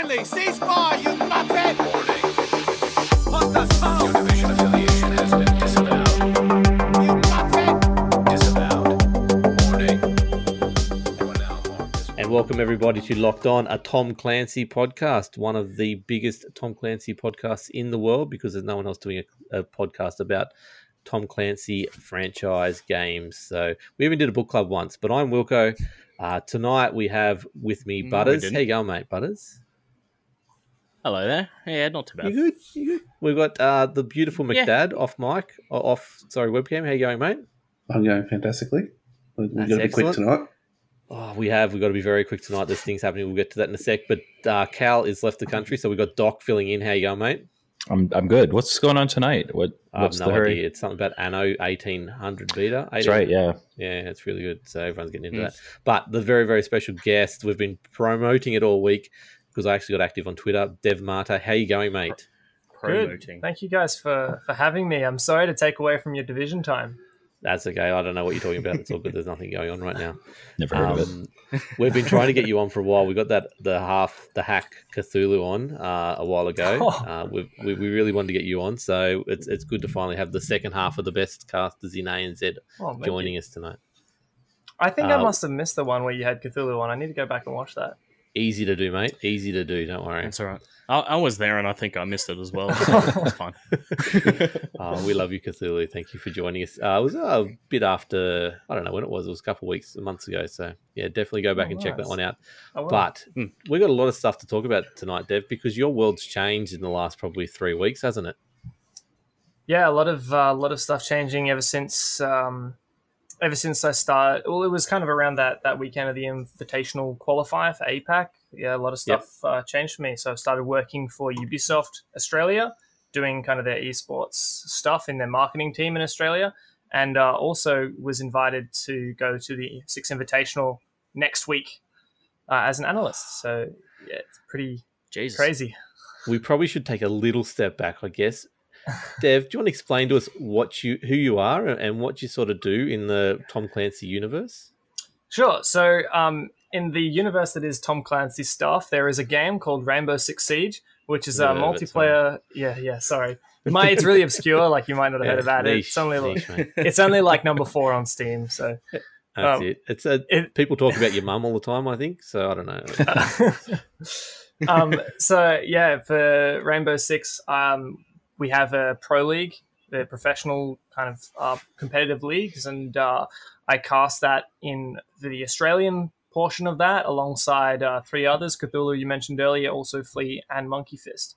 Stanley, ceasefire, you nuthead! What the fuck? Your division affiliation has been disavowed. You nuthead! Disavowed. Warning. You are now marked as And welcome everybody to Locked On, a Tom Clancy podcast, one of the biggest Tom Clancy podcasts in the world because there's no one else doing a, a podcast about Tom Clancy franchise games. So we even did a book club once, but I'm Wilco. Uh, tonight we have with me Butters. didn't. How you going, mate? Butters? Hello there. Yeah, not too You bad. good? You good? We've got uh, the beautiful Yeah. McDad off mic, o- off sorry webcam. How you going, mate? I'm going fantastically. We're, we're going to be quick tonight. Oh, we have. We've got to be very quick tonight. There's things happening. We'll get to that in a sec. But uh, Cal is left the country, so we've got Doc filling in. How you going, mate? I'm I'm good. What's going on tonight? What I have what's no the hurry? idea. It's something about Anno 1800 beta. That's right. Yeah. Yeah, it's really good. So everyone's getting into Mm. that. But the very, very special guest, we've been promoting it all week because I actually got active on Twitter. Dev Martyr, how you going, mate? Promoting. Thank you guys for for having me. I'm sorry to take away from your division time. That's okay. I don't know what you're talking about. It's all good. There's nothing going on right now. Never heard of it. Um, we've been trying to get you on for a while. We got that the half the hack Cthulhu on uh, a while ago. Oh. Uh, we, we we really wanted to get you on, so it's it's good to finally have the second half of the best casters in ANZ Oh, joining you. us tonight. I think I Uh, must have missed the one where you had Cthulhu on. I need to go back and watch that. Easy to do, mate. Easy to do. Don't worry. That's all right. I, I was there and I think I missed it as well. So it's fine. Uh, we love you, Cthulhu. Thank you for joining us. Uh, it was a bit after, I don't know when it was. It was a couple of weeks, months ago. So, yeah, definitely go back Oh, and check that one out. But Hmm. we've got a lot of stuff to talk about tonight, Dev, because your world's changed in the last probably three weeks, hasn't it? yeah, a lot of uh, a lot of stuff changing ever since um, ever since I started. Well, it was kind of around that that weekend of the Invitational qualifier for APAC. Yeah, a lot of stuff uh, changed for me. So I started working for Ubisoft Australia, doing kind of their esports stuff in their marketing team in Australia, and uh, also was invited to go to the Six Invitational next week uh, as an analyst. So yeah, it's pretty Jesus. crazy. We probably should take a little step back, I guess. Dev, do you want to explain to us what you, who you are, and what you sort of do in the Tom Clancy universe? Sure. So, um, in the universe that is Tom Clancy's stuff, there is a game called Rainbow Six Siege, which is a Never heard multiplayer. yeah, yeah. Sorry, my it's really obscure. Like you might not have heard about it. It's only niche, mate. it's only like number four on Steam. So, That's Um, it. It's a it- people talk about your mum all the time. I think so. I don't know. um, so yeah, for Rainbow Six, um, we have a pro league, the professional kind of uh, competitive leagues, and uh, I cast that in the Australian portion of that alongside uh, three others: Cthulhu, you mentioned earlier, also Flea and Monkey Fist.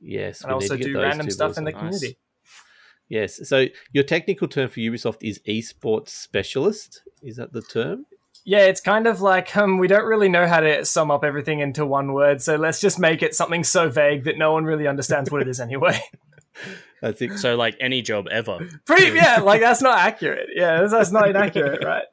Yes, And I also do random stuff in the. Nice. community. Yes. So your technical term for Ubisoft is esports specialist. Is that the term? Yeah, it's kind of like um, we don't really know how to sum up everything into one word, so let's just make it something so vague that no one really understands what it is anyway. I think So, like any job ever. Pretty, yeah, like that's not accurate. Yeah, that's, that's not inaccurate, right?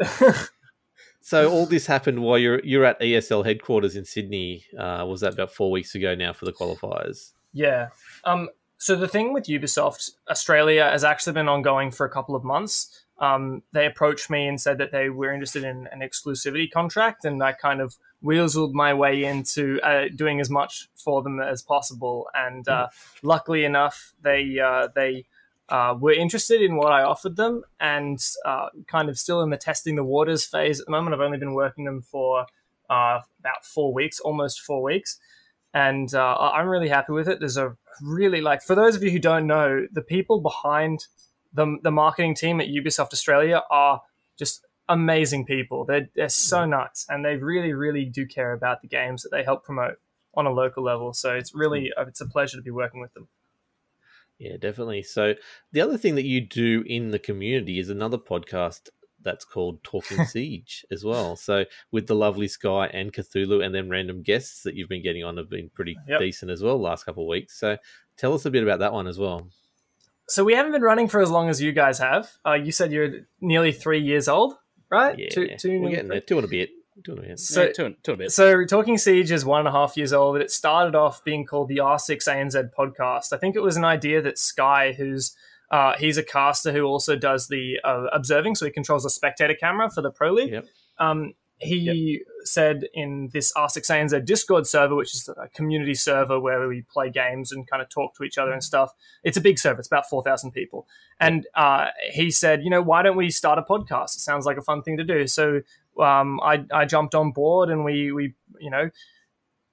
So all this happened while you're you're at ESL headquarters in Sydney. Uh, was that about four weeks ago now for the qualifiers? Yeah. Um, so the thing with Ubisoft Australia has actually been ongoing for a couple of months. Um, they approached me and said that they were interested in an exclusivity contract, and I kind of weaseled my way into uh, doing as much for them as possible. And uh, luckily enough, they uh, they uh, were interested in what I offered them, and uh, kind of still in the testing the waters phase at the moment. I've only been working them for uh, about four weeks, almost four weeks and I'm really happy with it. There's a really like for those of you who don't know, the people behind the the marketing team at Ubisoft Australia are just amazing people. They're they're so nice, and they really really do care about the games that they help promote on a local level. So it's really uh, it's a pleasure to be working with them. Yeah, definitely. So the other thing that you do in the community is another podcast that's called Talking Siege as well. So with the lovely Sky and Cthulhu and then random guests that you've been getting on have been pretty Yep. decent as well the last couple of weeks. So tell us a bit about that one as well. So we haven't been running for as long as you guys have. Uh, you said you're nearly three years old, right? Yeah, Two, two, we're getting there. Two and a bit. Two and a bit. So yeah, to, to a bit. So, Talking Siege is one and a half years old. It started off being called the R6 ANZ podcast. I think it was an idea that Sky, who's uh, he's a caster who also does the uh, observing, so he controls a spectator camera for the Pro League. Yep. Um, he said in this R6ANZ Discord server, which is a community server where we play games and kind of talk to each other and stuff. It's a big server; it's about four thousand people. And uh, he said, you know, why don't we start a podcast? It sounds like a fun thing to do. So um, I, I jumped on board, and we we you know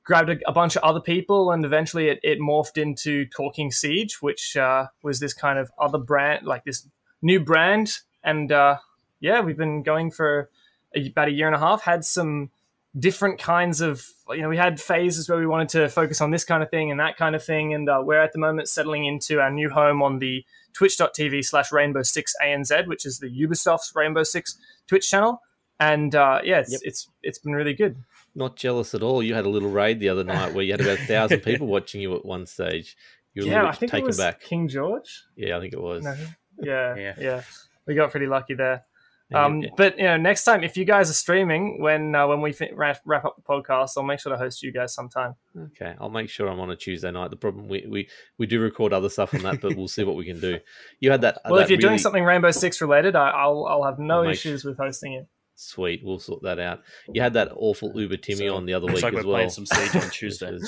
grabbed a, a bunch of other people, and eventually it, it morphed into Talking Siege, which uh, was this kind of other brand, like this new brand. And uh, yeah, we've been going for about a year and a half. Had some different kinds of you know we had phases where we wanted to focus on this kind of thing and that kind of thing and uh, we're at the moment settling into our new home on the twitch.tv slash rainbow six anz which is the ubisoft's rainbow six twitch channel and uh, yeah it's, Yep. it's it's been really good Not jealous at all. You had a little raid the other night where you had about a thousand people watching you at one stage. You were a yeah little i bit think it taken was back. king george Yeah, I think it was. no. yeah, Yeah. yeah we got pretty lucky there Yeah, Um, yeah. But you know, next time if you guys are streaming when uh, when we fi- wrap, wrap up the podcast, I'll make sure to host you guys sometime. Okay, I'll make sure I'm on a Tuesday night. The problem we we, we do record other stuff on that, but we'll see what we can do. You had that. Well, that if you're doing something Rainbow Six related, I, I'll I'll have no I'll make issues with hosting it. Sweet, we'll sort that out. You had that awful Uber Timmy So, on the other week like as we're well. playing some Siege on which Tuesday.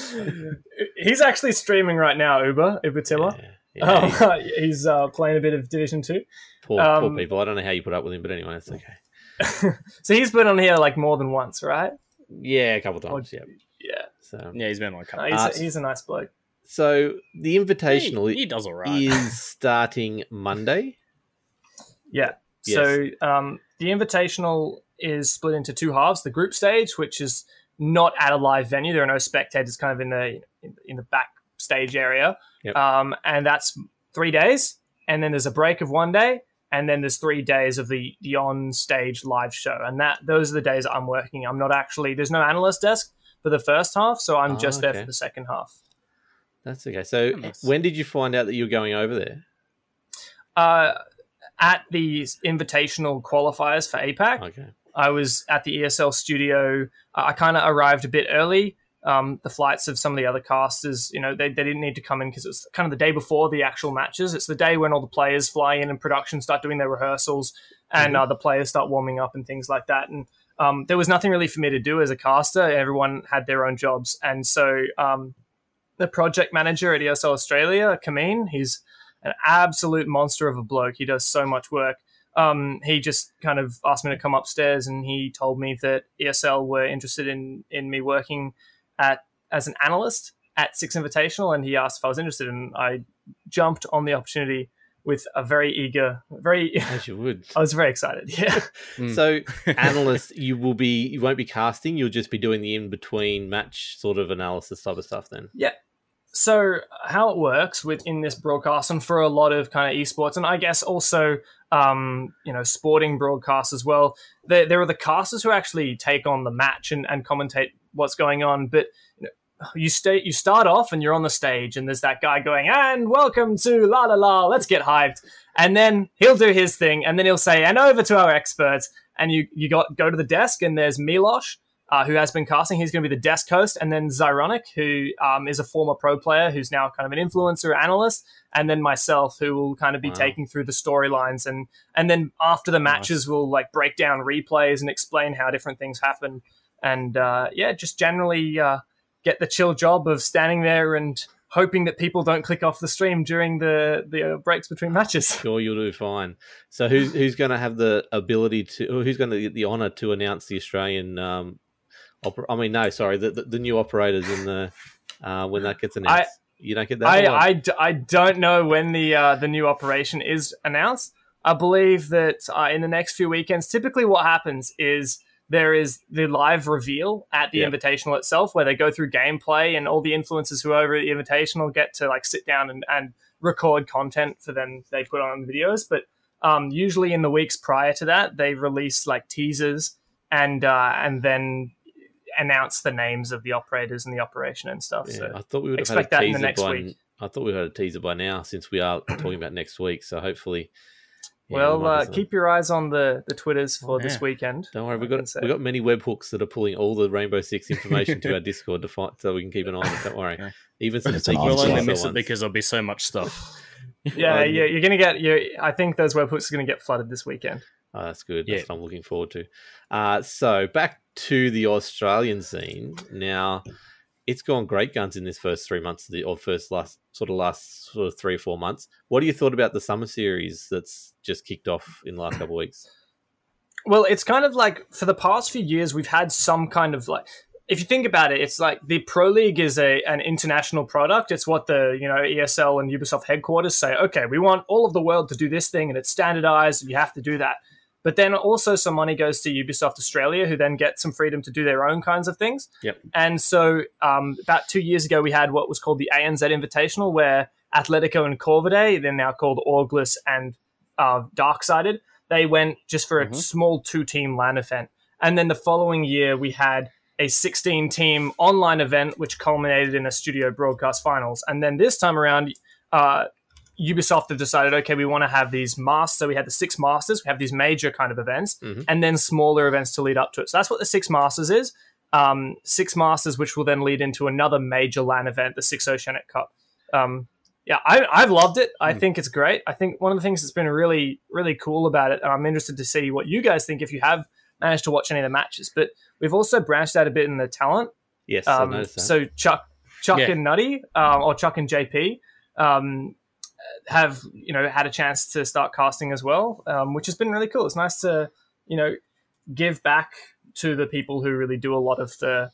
He's actually streaming right now, Uber Uber Tiller. yeah, yeah, Um, he's uh, playing a bit of Division Two. poor, poor um, people. I don't know how you put up with him, but anyway, it's okay. so he's been on here like more than once, right? Yeah, a couple of times. Yeah. Yeah, So, Yeah, he's been on a No, couple. he's, Uh, a, he's a nice bloke. so the invitational he, he does all right. is starting Monday. Yeah. Yes. So um, the invitational is split into two halves. The group stage, which is not at a live venue, there are no spectators, kind of in the in, in the backstage area, Yep. um, and that's three days. And then there's a break of one day, and then there's three days of the the on stage live show. And that those are the days I'm working. I'm not actually there's no analyst desk for the first half, so I'm Oh, just there for the second half. That's okay. So, Nice. when did you find out that you were going over there? Uh, at the invitational qualifiers for APAC, Okay. I was at the ESL studio. Uh, I kind of arrived a bit early. Um, the flights of some of the other casters, you know, they, they didn't need to come in because it was kind of the day before the actual matches. It's the day when all the players fly in and production start doing their rehearsals and uh, the players start warming up and things like that. And um, there was nothing really for me to do as a caster. Everyone had their own jobs. And so um, the project manager at ESL Australia, Kameen, he's an absolute monster of a bloke. He does so much work um, he just kind of asked me to come upstairs and he told me that ESL were interested in in me working at as an analyst at Six Invitational, and he asked if I was interested, and I jumped on the opportunity with a very eager, very. As you would. I was very excited. Yeah, Mm. So, analyst, you will be. You won't be casting. You'll just be doing the in between match sort of analysis type of stuff. Then. Yeah. So how it works within this broadcast and for a lot of kind of esports and i guess also um, you know sporting broadcasts as well there, there are the casters who actually take on the match and, and commentate what's going on but you, know, you stay you start off and you're on the stage and there's that guy going and welcome to la la la let's get hyped. And then he'll do his thing and then he'll say and over to our experts. And you you got go to the desk and there's milosh uh, who has been casting. He's going to be the desk host, and then Zyronic, who um, is a former pro player who's now kind of an influencer analyst, and then myself, who will kind of be Wow. taking through the storylines, and and then after the matches, we'll like break down replays and explain how different things happen, and uh, yeah, just generally uh, get the chill job of standing there and hoping that people don't click off the stream during the the uh, breaks between matches. Sure, you'll do fine. So, who's who's going to have the ability to? Who's going to get the honor to announce the Australian? Um, oper- I mean, no, sorry, the, the, the new operators in the uh, when that gets announced. you don't get that. I? I, d- I don't know when the uh, the new operation is announced. I believe that uh, in the next few weekends, typically what happens is there is the live reveal at the invitational itself, where they go through gameplay and all the influencers who are over at the invitational get to like sit down and, and record content for them they put on videos. But um, usually in the weeks prior to that, they release like teasers and uh, and then announce the names of the operators and the operation and stuff. Yeah, So I thought we would have expect had that a in the teaser next by. week. I thought we had a teaser by now, since we are talking about next week. So hopefully, well, we uh, keep your eyes on the, the Twitters for Oh, this weekend. Don't worry, we've can got say. we've got many webhooks that are pulling all the Rainbow Six information to our Discord to find, so we can keep an eye on it. Don't worry, Yeah. even some It's an sneaky We'll only teaser miss it because there'll be so much stuff. Yeah, Um, yeah, you're gonna get. You, I think those webhooks are gonna get flooded this weekend. Oh, that's good. Yeah. That's what I'm looking forward to. Uh, so back to the Australian scene. Now, it's gone great guns in this first three months of the or first last sort of last sort of three or four months. What do you thought about the summer series that's just kicked off in the last couple of weeks? Well, it's kind of like for the past few years, we've had some kind of like. If you think about it, it's like the Pro League is a an international product. It's what the you know ESL and Ubisoft headquarters say. Okay, we want all of the world to do this thing, and it's standardized, and you have to do that. But then also some money goes to Ubisoft Australia, who then get some freedom to do their own kinds of things. Yep. And so um, about two years ago, we had what was called the ANZ Invitational, where Atletico and Corvidae, they're now called Orgless and uh, Darksided, they went just for a small two-team LAN event. And then the following year, we had a 16-team online event, which culminated in a studio broadcast finals. And then this time around, uh, Ubisoft have decided, okay, we want to have these masters. So we had the six masters. We have these major kind of events, Mhm. and then smaller events to lead up to it. So that's what the six masters is. Um, six masters, which will then lead into another major LAN event, the Six Oceanic Cup. Um, yeah, I, I've loved it. I think it's great. I think one of the things that's been really, really cool about it, and I'm interested to see what you guys think if you have managed to watch any of the matches. But we've also branched out a bit in the talent. Yes, Um, so Chuck, Chuck Yeah. and Nutty, um, or Chuck and JP, um, have you know had a chance to start casting as well, um, which has been really cool. It's nice to you know give back to the people who really do a lot of the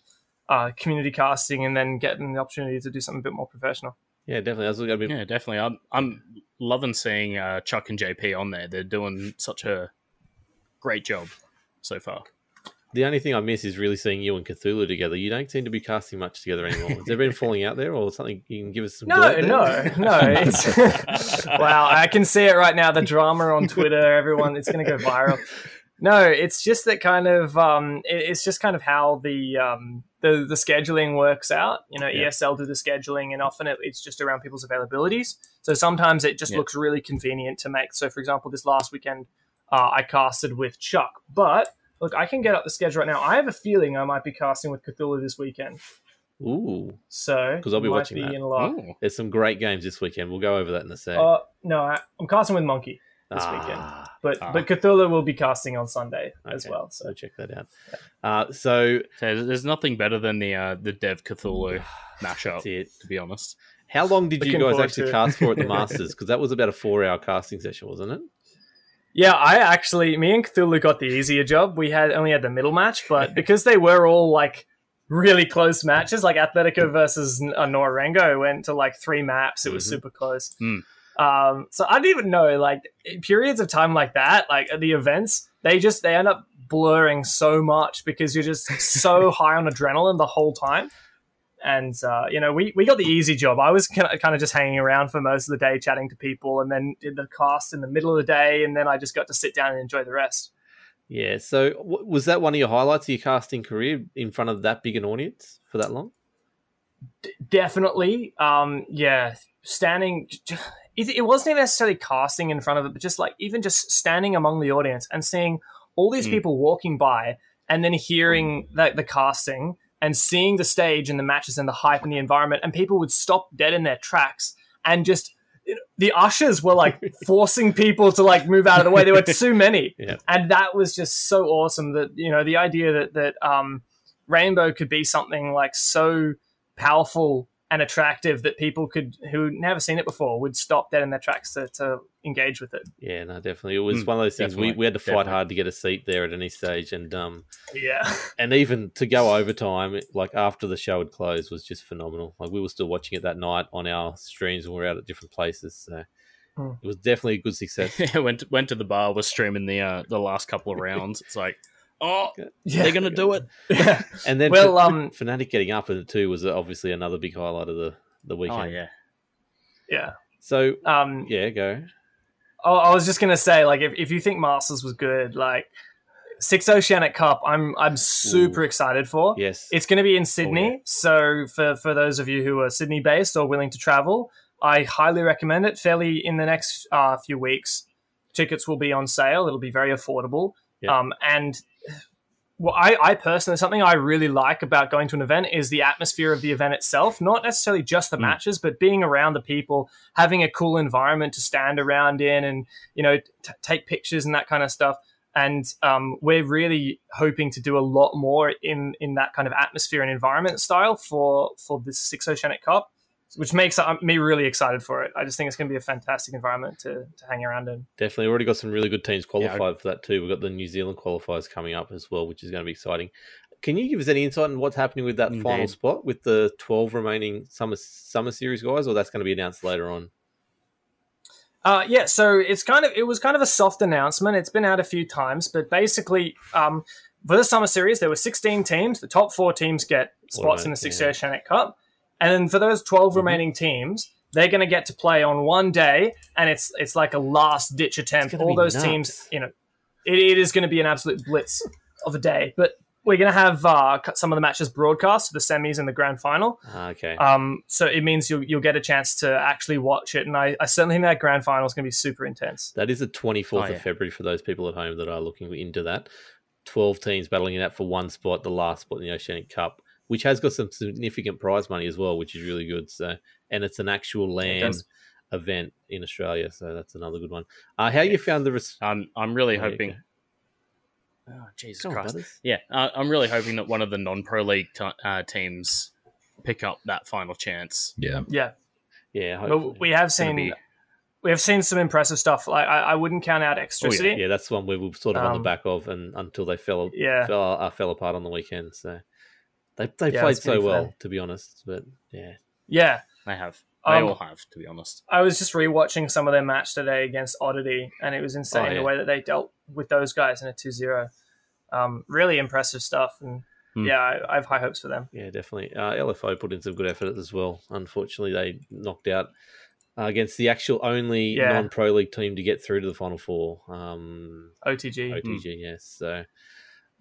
uh, community casting, and then getting the opportunity to do something a bit more professional. yeah, definitely. I was looking. I mean, Yeah, definitely. I'm I'm loving seeing uh, Chuck and JP on there. They're doing such a great job so far. The only thing I miss is really seeing you and Cthulhu together. You don't seem to be casting much together anymore. Has there been falling out there, or something? You can give us some. No, no, no. It's wow. I can see it right now. The drama on Twitter, everyone, it's going to go viral. No, it's just that kind of. Um, it- it's just kind of how the um, the the scheduling works out. You know, Yeah. ESL do the scheduling, and often it, it's just around people's availabilities. So sometimes it just Yeah. looks really convenient to make. So, for example, this last weekend, uh, I casted with Chuck, but. Look, I can get up the schedule right now. I have a feeling I might be casting with Cthulhu this weekend, Ooh, so 'Cause I'll be might watching that. in luck. Ooh. there's some great games this weekend. We'll go over that in a sec. Uh, no, I, I'm casting with Monkey this Ah, weekend, but Ah. but Cthulhu will be casting on Sunday as well. So So check that out. Uh, so So there's nothing better than the uh, the Dev Cthulhu mashup. it. To be honest, How long did you guys actually cast for at the Masters? Because that was about a four-hour casting session, wasn't it? Yeah, I actually me and Cthulhu got the easier job. We had only had the middle match, but because they were all like really close matches, like Atletico versus uh, Norengo went to like three maps. It was Mhm. super close. Mm. Um, so I didn't even know like periods of time like that, like at the events, they just they end up blurring so much because you're just so high on adrenaline the whole time. And uh, you know, we, we got the easy job. I was kind of, just hanging around for most of the day, chatting to people, and then did the cast in the middle of the day, and then I just got to sit down and enjoy the rest. Yeah. So w- was that one of your highlights of your casting career in front of that big an audience for that long? Definitely, um, yeah, standing. It, it wasn't even necessarily casting in front of it, but just like even just standing among the audience and seeing all these Mm. people walking by, and then hearing the, the casting and seeing the stage and the matches and the hype and the environment, and people would stop dead in their tracks and just the ushers were like forcing people to like move out of the way. There were too many, Yeah. and that was just so awesome. That you know the idea that that um, Rainbow could be something like so powerful and attractive that people could who never seen it before would stop dead in their tracks to, to engage with it. Yeah, no, definitely. It was Mm, one of those things we, we had to fight definitely. hard to get a seat there at any stage, and um, Yeah. and even to go overtime, like after the show had closed, was just phenomenal. Like we were still watching it that night on our streams, and we are out at different places. So Hmm. it was definitely a good success. Yeah, went to, went to the bar, was streaming the uh, the last couple of rounds. It's like, oh, Yeah. they're gonna do it. And then Well, F- um, Fnatic getting up in it too was obviously another big highlight of the the weekend. Oh yeah, yeah. So Um, yeah, go. I, I was just gonna say, like, if, if you think Masters was good, like Six Oceanic Cup, I'm I'm super excited for. Yes, It's going to be in Sydney, yeah. so for for those of you who are Sydney based or willing to travel, I highly recommend it. Fairly in the next uh, few weeks, tickets will be on sale. It'll be very affordable, Yeah. um, and well, I, I personally, something I really like about going to an event is the atmosphere of the event itself. Not necessarily just the Mm. matches, but being around the people, having a cool environment to stand around in, and you know, t- take pictures and that kind of stuff. And um, we're really hoping to do a lot more in in that kind of atmosphere and environment style for for this Six Oceanic Cup, which makes uh, me really excited for it. I just think it's going to be a fantastic environment to to hang around in. Definitely, already got some really good teams Yeah, qualified for that too. We've got the New Zealand qualifiers coming up as well, which is going to be exciting. Can you give us any insight on what's happening with that final spot with the twelve remaining summer summer series guys, or that's going to be announced later on? Uh, yeah, so it's kind of it was kind of a soft announcement. It's been out a few times, but basically, um, for the summer series, there were 16 teams. The top four teams get spots in the Six yeah. Oceanic Cup, and then for those 12 Mhm. remaining teams, they're going to get to play on one day, and it's it's like a last ditch attempt. All those nuts. teams, you know, it, it is going to be an absolute blitz of a day. But we're going to have uh, some of the matches broadcast, the semis and the grand final. Ah, okay, Um, so it means you'll you'll get a chance to actually watch it, and I, I certainly think that grand final is going to be super intense. that is the twenty fourth Oh, yeah. of February for those people at home that are looking into that. Twelve teams battling it out for one spot, the last spot in the Oceanic Cup, which has got some significant prize money as well, which is really good. So, and it's an actual land event in Australia, so that's another good one. Uh, how you found the? Res- I'm I'm really There hoping. Oh, Jesus Go on, Christ! brothers. Yeah, uh, I'm really hoping that one of the non-pro league t- uh, teams pick up that final chance. Yeah. Yeah, Yeah, but we have seen be- we have seen some impressive stuff. Like I, I wouldn't count out Extricity. yeah, that's one we were sort of on the Um, back of, and until they fell yeah. fell, uh, fell apart on the weekend. So they they Yeah, played so pretty well, fair. to be honest. But yeah, Yeah. They have. They Um, all have, to be honest. I was just rewatching some of their match today against Oddity, and it was insane Oh, yeah. the way that they dealt with those guys in a 2-0. Um, really impressive stuff, and Hmm. yeah, I, I have high hopes for them. yeah, definitely. Uh, LFO put in some good effort as well. Unfortunately, they knocked out uh, against the actual only Yeah. non-pro league team to get through to the final four. Um, OTG. OTG, yes. So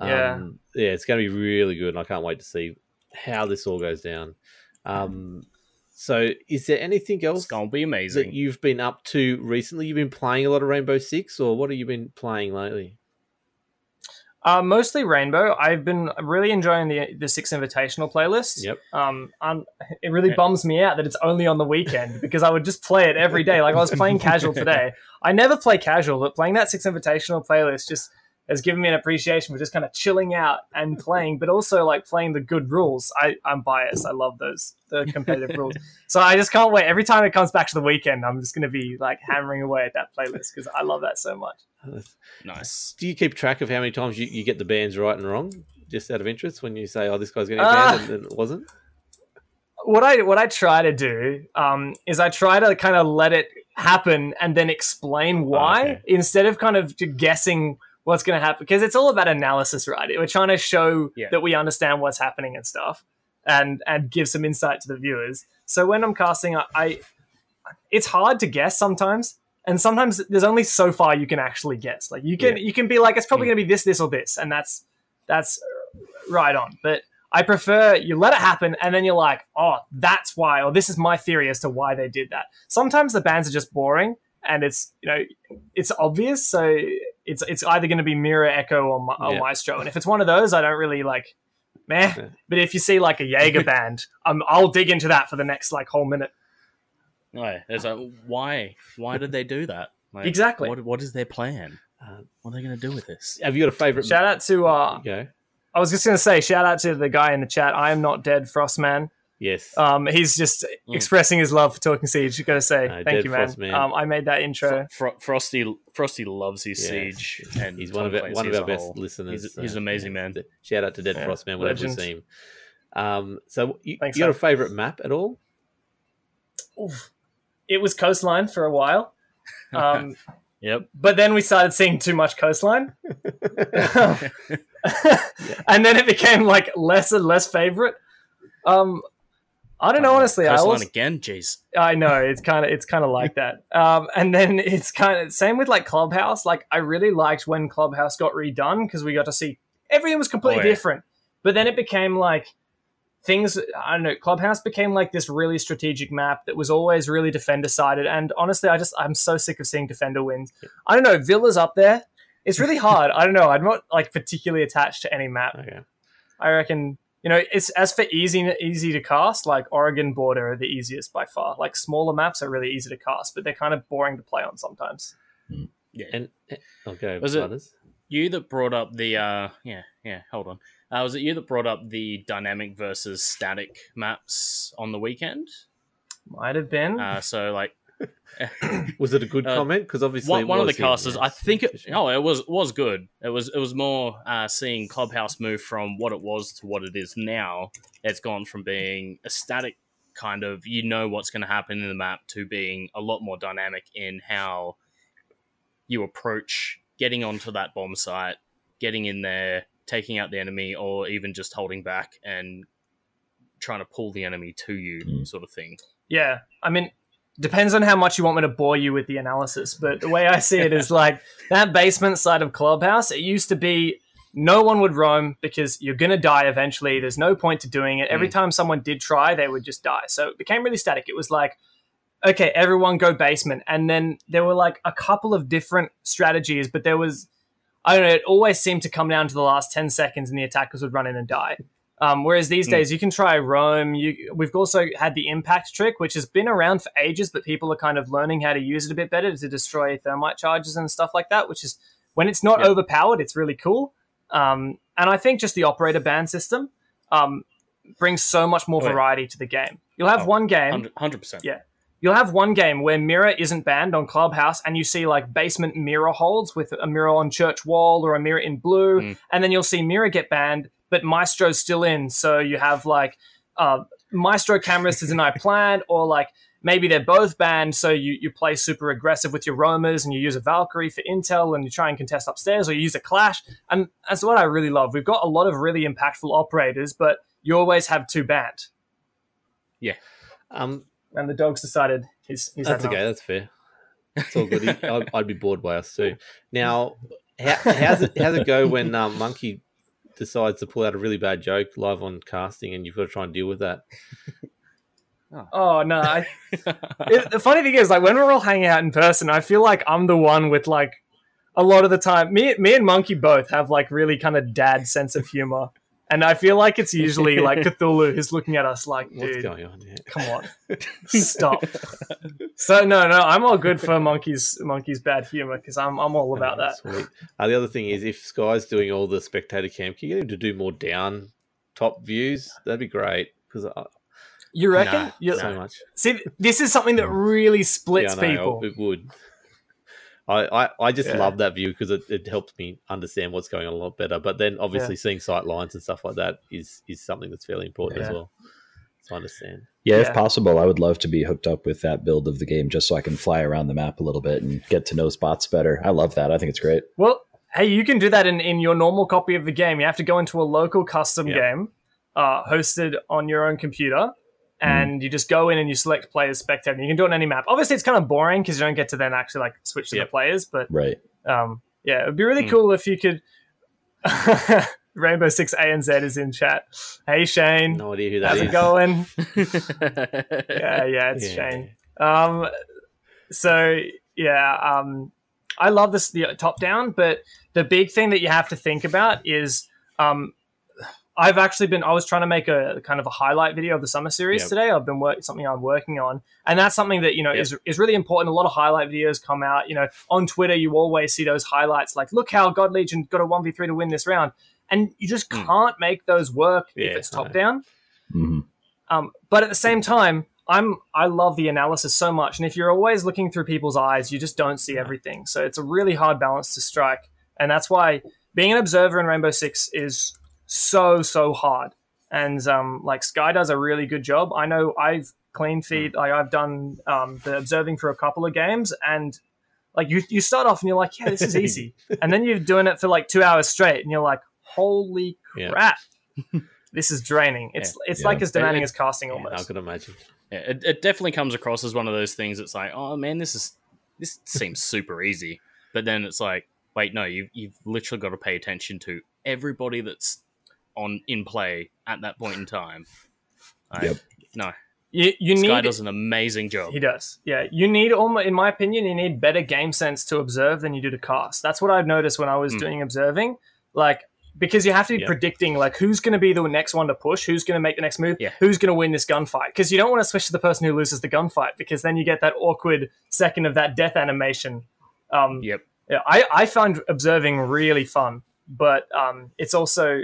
um, Yeah. yeah, it's going to be really good, and I can't wait to see how this all goes down. Um, so, is there anything It's else gonna be amazing. that you've been up to recently? You've been playing a lot of Rainbow Six, or what have you been playing lately? Uh, mostly Rainbow. I've been really enjoying the the Six Invitational playlist. Yep. Um, um, it really bums me out that it's only on the weekend because I would just play it every day. Like I was playing casual today. I never play casual, but playing that Six Invitational playlist just has given me an appreciation for just kind of chilling out and playing, but also like playing the good rules. I, I'm biased. I love those the competitive rules. So I just can't wait. Every time it comes back to the weekend, I'm just going to be like hammering away at that playlist because I love that so much. nice. Do you keep track of how many times you, you get the bands right and wrong, just out of interest, when you say, "Oh, this guy's getting Ah. banned," and, and it wasn't? what I what I try to do um, is I try to kind of let it happen and then explain why okay. instead of kind of guessing what's going to happen because it's all about analysis, right? We're trying to show Yeah. that we understand what's happening and stuff, and and give some insight to the viewers. So when I'm casting, I, I it's hard to guess sometimes. And sometimes there's only so far you can actually guess. Like you can Yeah. you can be like it's probably Mm. going to be this this or this, and that's that's right on. But I prefer you let it happen and then you're like, oh, that's why, or this is my theory as to why they did that. Sometimes the bands are just boring and it's you know it's obvious, so it's it's either going to be Mirror, Echo, or, Ma- or Yeah. Maestro. And if it's one of those, I don't really like, meh. Yeah. But if you see like a Jaeger band, um, I'll dig into that for the next like whole minute. No, there's a why? Why did they do that? Like, Exactly. What What is their plan? Uh, What are they going to do with this? have you got a favorite? Shout out to uh, Go. I was just going to say shout out to the guy in the chat. I am not dead, Frostman. Yes. Um, he's just Mm. expressing his love for Talking Siege. You got to say Uh, thank you, man. Man. Um, I made that intro. Fro- Fro- Frosty Frosty loves his Yes. siege, and he's one of our, one of our best whole. listeners. He's, he's so, an amazing yeah, man. Shout out to Dead Yeah, Frost Man we legend. see. Um, so you, Thanks, you got a favorite map at all? Oof. It was coastline for a while. Um, Yep. but then we started seeing too much coastline. and then it became like less and less favorite. Um, I don't know, honestly. I always, again. Jeez. I know it's kind of it's kind of like that. Um, and then it's kind of same with like Clubhouse. Like I really liked when Clubhouse got redone because we got to see everything was completely Oh, yeah. different. But then it became like things. I don't know. Clubhouse became like this really strategic map that was always really defender sided. And honestly, I just I'm so sick of seeing defender wins. I don't know. Villa's up there. it's really hard. I don't know. I'm not like particularly attached to any map. Okay. I reckon you know it's as for easy easy to cast. Like Oregon border are the easiest by far. Like smaller maps are really easy to cast, but they're kind of boring to play on sometimes. Yeah. And okay, Was it- you that brought up the uh yeah yeah hold on uh, was it you that brought up the dynamic versus static maps on the weekend Might have been. uh so like Was it a good Uh, comment? Because obviously one, it one of the casters i think it for oh it was was good. It was it was more uh seeing clubhouse move from what it was to what it is now. It's gone from being a static kind of you know what's going to happen in the map to being a lot more dynamic in how you approach getting onto that bomb site getting in there taking out the enemy or even just holding back and trying to pull the enemy to you Mm. sort of thing. Yeah, I mean, depends on how much you want me to bore you with the analysis. But the way I see it is like that basement side of Clubhouse. It used to be no one would roam because you're gonna die eventually. There's no point to doing it. Every mm. time someone did try, they would just die. So it became really static. It was like, okay, everyone go basement, and then there were like a couple of different strategies, but there was. I don't know. It always seemed to come down to the last ten seconds, and the attackers would run in and die. Um, whereas these Mm. days, you can try roam. You, we've also had the impact trick, which has been around for ages, but people are kind of learning how to use it a bit better to destroy thermite charges and stuff like that. Which is when it's not overpowered, it's really cool. Um, and I think just the operator ban system um, brings so much more Oh, variety to the game. You'll have Oh, one game 100 100% Yeah. You'll have one game where mirror isn't banned on Clubhouse, and you see like basement mirror holds with a mirror on church wall or a mirror in blue, Mm. and then you'll see mirror get banned, but Maestro's still in. So you have like uh, Maestro cameras to deny plant, or like maybe they're both banned. So you, you play super aggressive with your roamers, and you use a Valkyrie for intel, and you try and contest upstairs, or you use a clash. And that's what I really love. We've got a lot of really impactful operators, but you always have two banned. Yeah. Um, And the dog's decided he's he's that's enough. okay. That's fair. It's all good. I'd, I'd be bored by us too. Now, how, how's it how's it go when um, Monkey decides to pull out a really bad joke live on casting, and you've got to try and deal with that? Oh. oh no! I, it, the funny thing is, like when we're all hanging out in person, I feel like I'm the one with like a lot of the time. Me, me and Monkey both have like really kind of dad sense of humor, and I feel like it's usually like Cthulhu who's looking at us like, What's dude, going on here? come on, stop. so no, no, I'm all good for Monkey's Monkey's bad humor because I'm I'm all about that. Sweet. Uh, the other thing is, if Sky's doing all the spectator cam, can you get him to do more down top views? That'd be great because I You reckon? Nah, so much. See, this is something that really splits Yeah, I know, people. It would. I, I, I just Yeah. love that view because it, it helps me understand what's going on a lot better. But then obviously seeing sight lines and stuff like that is is something that's fairly important as well. So I understand. Yeah, Yeah. if possible, I would love to be hooked up with that build of the game just so I can fly around the map a little bit and get to know spots better. I love that. I think it's great. Well, hey, you can do that in, in your normal copy of the game. You have to go into a local custom Yeah. game uh, hosted on your own computer, and you just go in and you select players spectator. You can do it on any map. Obviously, it's kind of boring because you don't get to then actually like switch to Yep. the players. But Right. um, yeah, it would be really Hmm. cool if you could. Rainbow Six ANZ is in chat. Hey Shane, No idea who that how's is. it going? yeah, yeah, it's Yeah. Shane. Um, so yeah, um, I love this the top down, but the big thing that you have to think about is, um, I've actually been I was trying to make a kind of a highlight video of the summer series Yep. today. I've been working something I'm working on, and that's something that you know Yep. is is really important. A lot of highlight videos come out. You know, on Twitter, you always see those highlights like, "Look how God Legion got a one v three to win this round," and you just Hmm. can't make those work Yeah, if it's I know. top down. hmm Um, but at the same time, I'm I love the analysis so much, and if you're always looking through people's eyes, you just don't see everything. So it's a really hard balance to strike, and that's why being an observer in Rainbow Six is so so hard. And um, like Sky does a really good job. I know I've clean feed, like I've done um, the observing for a couple of games, and like you you start off and you're like, yeah, this is easy, and then you're doing it for like two hours straight, and you're like, holy Yeah. crap. This is draining. It's it's Yeah. like as demanding It- as casting Yeah, I almost. could imagine. Yeah, it, it definitely comes across as one of those things. It's like, oh man, this is this seems super easy, but then it's like, wait, no, you you've literally got to pay attention to everybody that's on in play at that point in time. Like, Yep. No, You, you Sky need does an amazing job. He does. Yeah. You need almost in my opinion, you need better game sense to observe than you do to cast. That's what I've noticed when I was Mm. doing observing. Like because you have to be Yeah. predicting like who's going to be the next one to push, who's going to make the next move, Yeah. who's going to win this gunfight. Because you don't want to switch to the person who loses the gunfight because then you get that awkward second of that death animation. Um, Yep. yeah, I, I find observing really fun, but um, it's also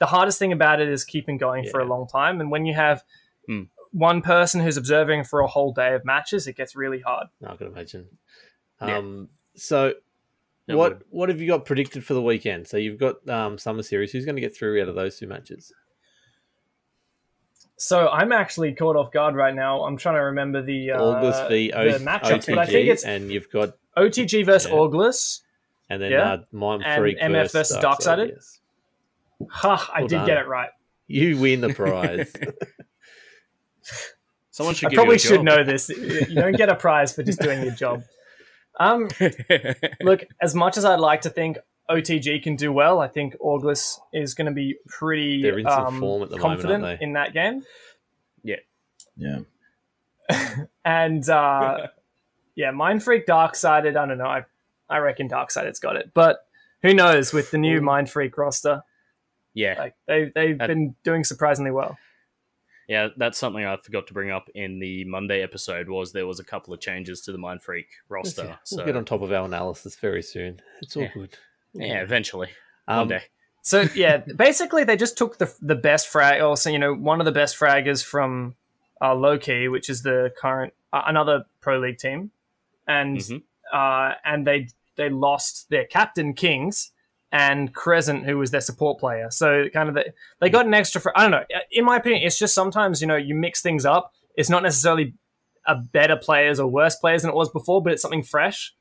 the hardest thing about it is keeping going for a long time. And when you have Hmm. one person who's observing for a whole day of matches, it gets really hard. I can imagine. Yeah. Um, so, It what would. what have you got predicted for the weekend? So you've got um, summer series. Who's going to get through out of those two matches? So I'm actually caught off guard right now. I'm trying to remember the uh, August v o- the matchups, but I think it's and you've got OTG versus Yeah. August. and then Yeah. uh, Mind And Freak MF versus Darksided? Yes. Ha! I Well did done. get it right. You win the prize. Someone should I probably you a should job. know this. You don't get a prize for just doing your job. Um, look, as much as I'd like to think OTG can do well, I think August is going to be pretty They're in some um, form at the moment, confident aren't they? in that game. Yeah, yeah. And uh, yeah, Mind Freak Darksided, I don't know. I, I reckon Darksided's got it. But who knows with the new Mind Freak roster? Yeah, Like they, they've That- been doing surprisingly well. yeah, that's something I forgot to bring up in the Monday episode. Was there was a couple of changes to the Mind Freak roster? We'll So get on top of our analysis very soon. It's all Yeah. good. yeah, eventually Um, one day. So yeah, basically they just took the the best frag, also you know one of the best fraggers from uh, Loki, which is the current uh, another pro league team, and Mhm. uh, and they they lost their captain Kings and Crescent, who was their support player. So kind of the, they got an extra. Fra- I don't know. In my opinion, it's just sometimes you know you mix things up. It's not necessarily a better players or worse players than it was before, but it's something fresh,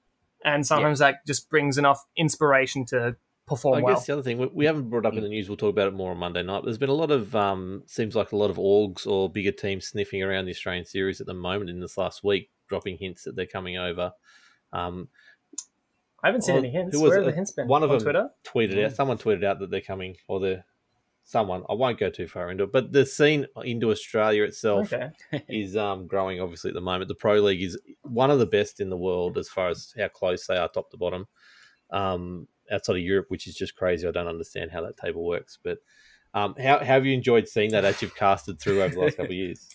and sometimes that just brings enough inspiration to perform well. I well. guess the other thing we, we haven't brought up in the news. We'll talk about it more on Monday night. But there's been a lot of um, seems like a lot of orgs or bigger teams sniffing around the Australian series at the moment. In this last week, dropping hints that they're coming over. Um, I haven't seen Well, any hints. who was Where it? have the hints been? One of on them Twitter. tweeted out. Someone tweeted out that they're coming, or the someone. I won't go too far into it, but the scene into Australia itself Okay. is um, growing. Obviously, at the moment, the pro league is one of the best in the world as far as how close they are, top to bottom. Um, outside of Europe, which is just crazy. I don't understand how that table works. But um, how, how have you enjoyed seeing that as you've casted through over the last couple of years,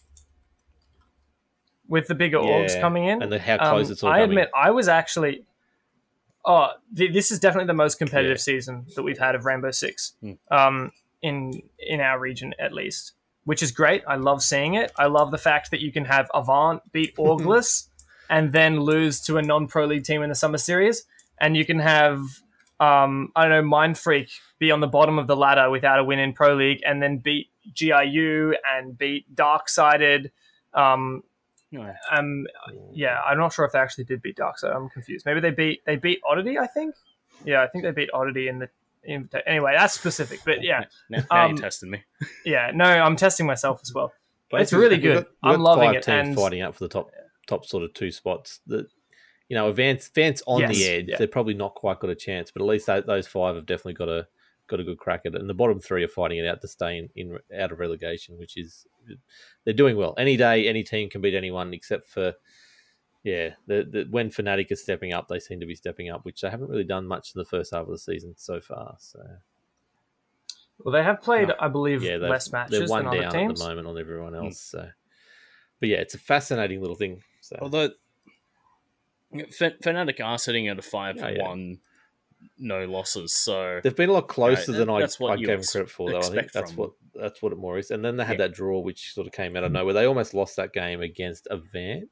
With the bigger Yeah, orgs coming in. and the, how close Um, it's all I coming? admit, I was actually. Oh, th- this is definitely the most competitive Yeah. season that we've had of Rainbow Six, Hmm. um, in in our region at least, which is great. I love seeing it. I love the fact that you can have Avant beat Orgless and then lose to a non-pro league team in the summer series, and you can have um, I don't know Mind Freak be on the bottom of the ladder without a win in pro league, and then beat GIU and beat Darksided. Um, Yeah. um, yeah, I'm not sure if they actually did beat Dark Darksided. I'm confused. Maybe they beat they beat Oddity. I think. Yeah, I think they beat Oddity in the. In, anyway, that's specific, but yeah, Now, now Um, you're testing me. yeah. No, I'm testing myself as well. But it's really good. got- I'm loving it, and fighting out for the top top sort of two spots. That you know, Vance Vance on Yes, the edge. yeah. They're probably not quite got a chance, but at least tho- those five have definitely got a got a good crack at it. And the bottom three are fighting it out to stay in, in out of relegation, which is they're doing well. Any day, any team can beat anyone except for. Yeah, the, the, when Fnatic is stepping up, they seem to be stepping up, which they haven't really done much in the first half of the season so far. So well, they have played, No. I believe, yeah, they've- less they're matches one than other down teams. at the moment on everyone hmm. else. So, but yeah, it's a fascinating little thing. So Although F- Fnatic are sitting at a five Oh, for yeah. one, no losses. So They've been a lot closer Yeah, than I, I you gave them ex- credit for, though. I think that's what that's what it more is. And then they had Yeah. that draw, which sort of came out of nowhere. They almost lost that game against Avant.